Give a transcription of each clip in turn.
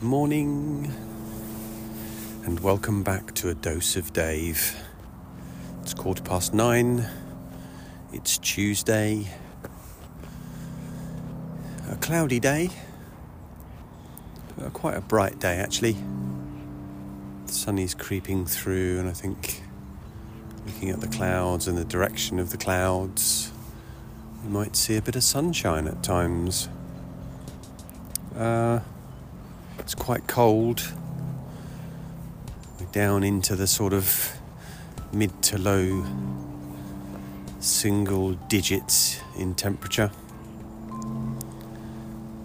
Good morning, and welcome back to a dose of Dave. It's quarter past nine, it's Tuesday, a cloudy day, quite a bright day actually. The sun is creeping through, and I think looking at the clouds and the direction of the clouds, you might see a bit of sunshine at times. Uh, it's quite cold. We're down into the sort of mid to low single digits in temperature.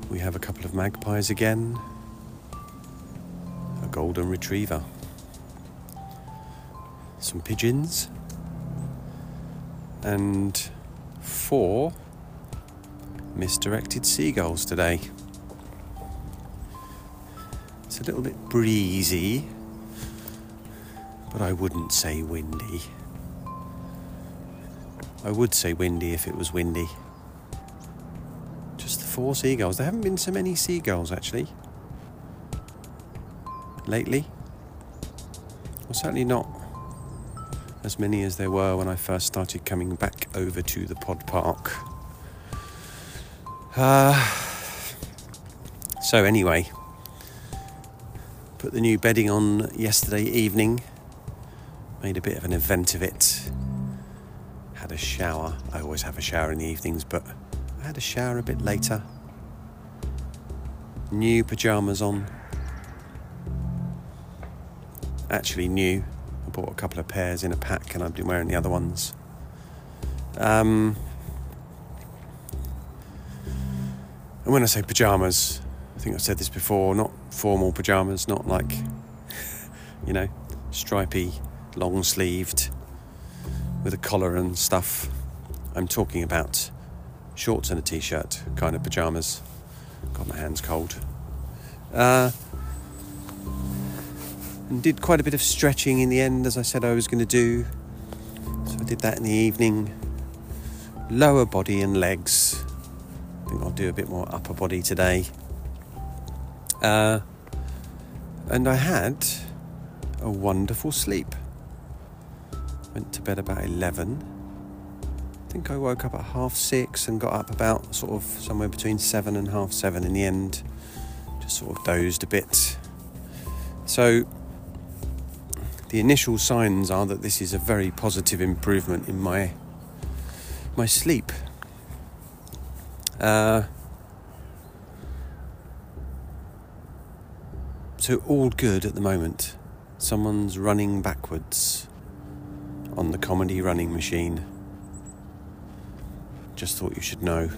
We have a couple of magpies again, a golden retriever, some pigeons, and four misdirected seagulls today. It's a little bit breezy, but I wouldn't say windy. I would say windy if it was windy. Just the four seagulls. There haven't been so many seagulls actually. Lately. Well, certainly not as many as there were when I first started coming back over to the pod park. Uh, so, anyway, Put the new bedding on yesterday evening. Made a bit of an event of it. Had a shower. I always have a shower in the evenings, but I had a shower a bit later. New pyjamas on. Actually, new. I bought a couple of pairs in a pack and I've been wearing the other ones. Um, and when I say pyjamas, think I've said this before, not formal pyjamas, not like, you know, stripy, long sleeved, with a collar and stuff. I'm talking about shorts and a t shirt kind of pyjamas. Got my hands cold. Uh, and did quite a bit of stretching in the end, as I said I was going to do. So I did that in the evening. Lower body and legs. I think I'll do a bit more upper body today. Uh, and I had a wonderful sleep. Went to bed about 11. I think I woke up at half six and got up about sort of somewhere between seven and half seven in the end. Just sort of dozed a bit. So, the initial signs are that this is a very positive improvement in my my sleep. Uh, So, all good at the moment. Someone's running backwards on the comedy running machine. Just thought you should know.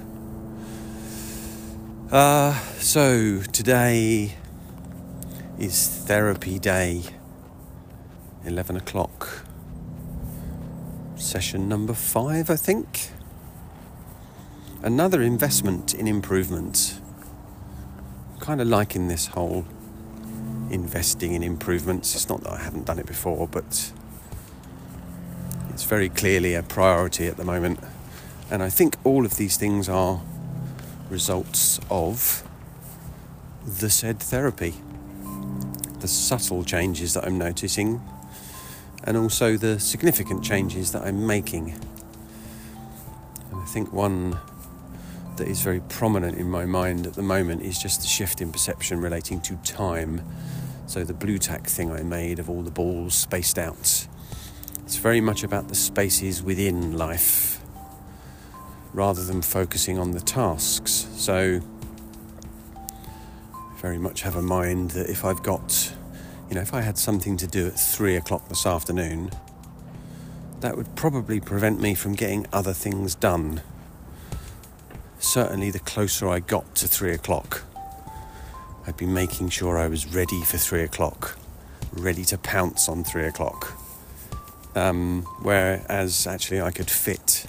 Uh, so, today is therapy day, 11 o'clock. Session number five, I think. Another investment in improvement. Kind of liking this whole investing in improvements. It's not that I haven't done it before, but it's very clearly a priority at the moment. And I think all of these things are results of the said therapy. The subtle changes that I'm noticing, and also the significant changes that I'm making. And I think one that is very prominent in my mind at the moment is just the shift in perception relating to time so the Blu Tack thing I made of all the balls spaced out. It's very much about the spaces within life rather than focusing on the tasks. So very much have a mind that if I've got, you know, if I had something to do at three o'clock this afternoon, that would probably prevent me from getting other things done. Certainly, the closer I got to three o'clock, I'd be making sure I was ready for three o'clock, ready to pounce on three o'clock. Um, whereas actually I could fit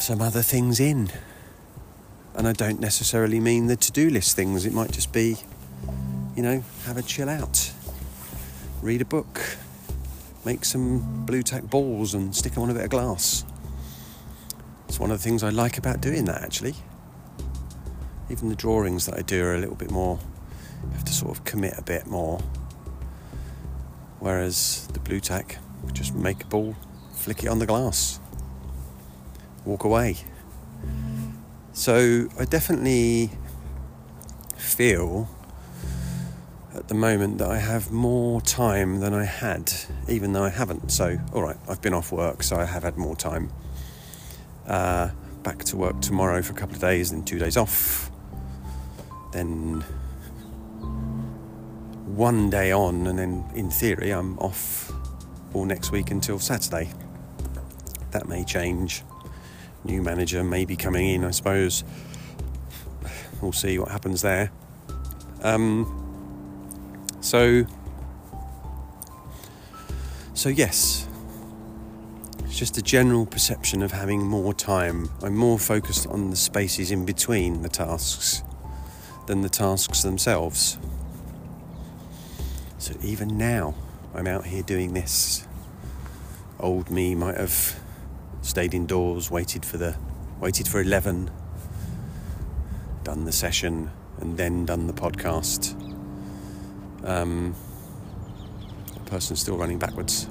some other things in. And I don't necessarily mean the to do list things, it might just be, you know, have a chill out, read a book, make some Blu Tack balls and stick them on a bit of glass. It's one of the things I like about doing that actually even the drawings that I do are a little bit more You have to sort of commit a bit more. Whereas the Blu Tack, just make a ball, flick it on the glass, walk away. So I definitely feel at the moment that I have more time than I had, even though I haven't. So, all right, I've been off work, so I have had more time. Uh, back to work tomorrow for a couple of days, then two days off. Then one day on, and then in theory, I'm off all next week until Saturday. That may change. New manager may be coming in, I suppose. We'll see what happens there. Um, so, so yes, it's just a general perception of having more time. I'm more focused on the spaces in between the tasks than the tasks themselves. So even now, I'm out here doing this. Old me might have stayed indoors, waited for the waited for 11, done the session, and then done the podcast. Um, the person's still running backwards.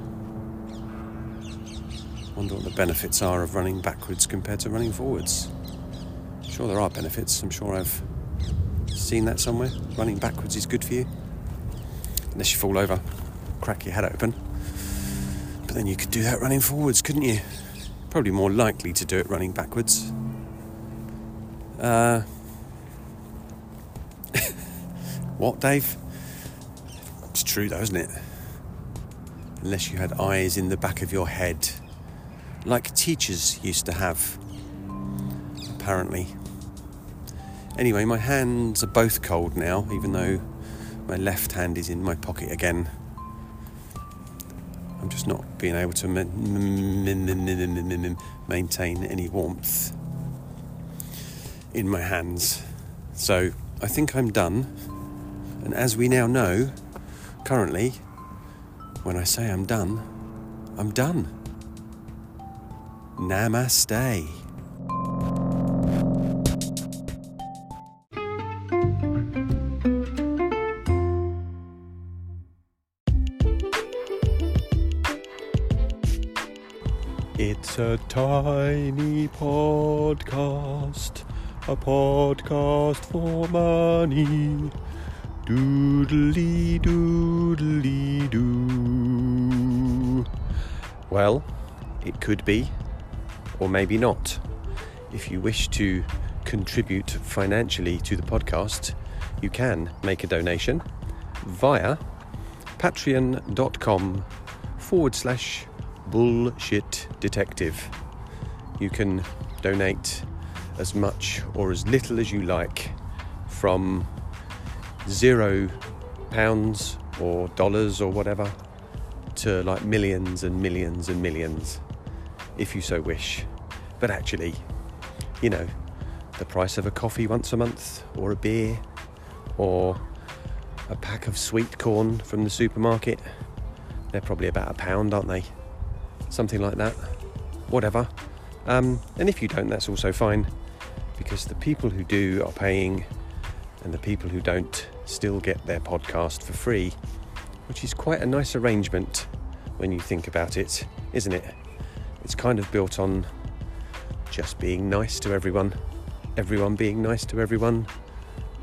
Wonder what the benefits are of running backwards compared to running forwards. Sure, there are benefits. I'm sure I've seen that somewhere. Running backwards is good for you, unless you fall over, crack your head open. But then you could do that running forwards, couldn't you? Probably more likely to do it running backwards. Uh, what, Dave? It's true though, isn't it? Unless you had eyes in the back of your head, like teachers used to have, apparently. Anyway, my hands are both cold now, even though my left hand is in my pocket again. I'm just not being able to maintain any warmth in my hands. So I think I'm done. And as we now know, Currently, when I say I'm done, I'm done. Namaste. It's a tiny podcast, a podcast for money. Doodly doodly doo. Well, it could be, or maybe not. If you wish to contribute financially to the podcast, you can make a donation via patreon.com forward slash bullshit detective. You can donate as much or as little as you like from zero pounds or dollars or whatever to like millions and millions and millions if you so wish. But actually, you know, the price of a coffee once a month or a beer or a pack of sweet corn from the supermarket, they're probably about a pound, aren't they? Something like that. Whatever. Um, and if you don't, that's also fine because the people who do are paying and the people who don't still get their podcast for free, which is quite a nice arrangement when you think about it, isn't it? It's kind of built on just being nice to everyone, everyone being nice to everyone,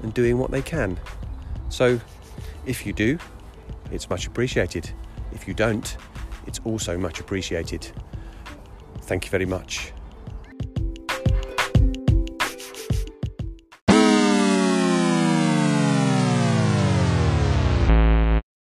and doing what they can. So, if you do, it's much appreciated. If you don't, it's also much appreciated. Thank you very much.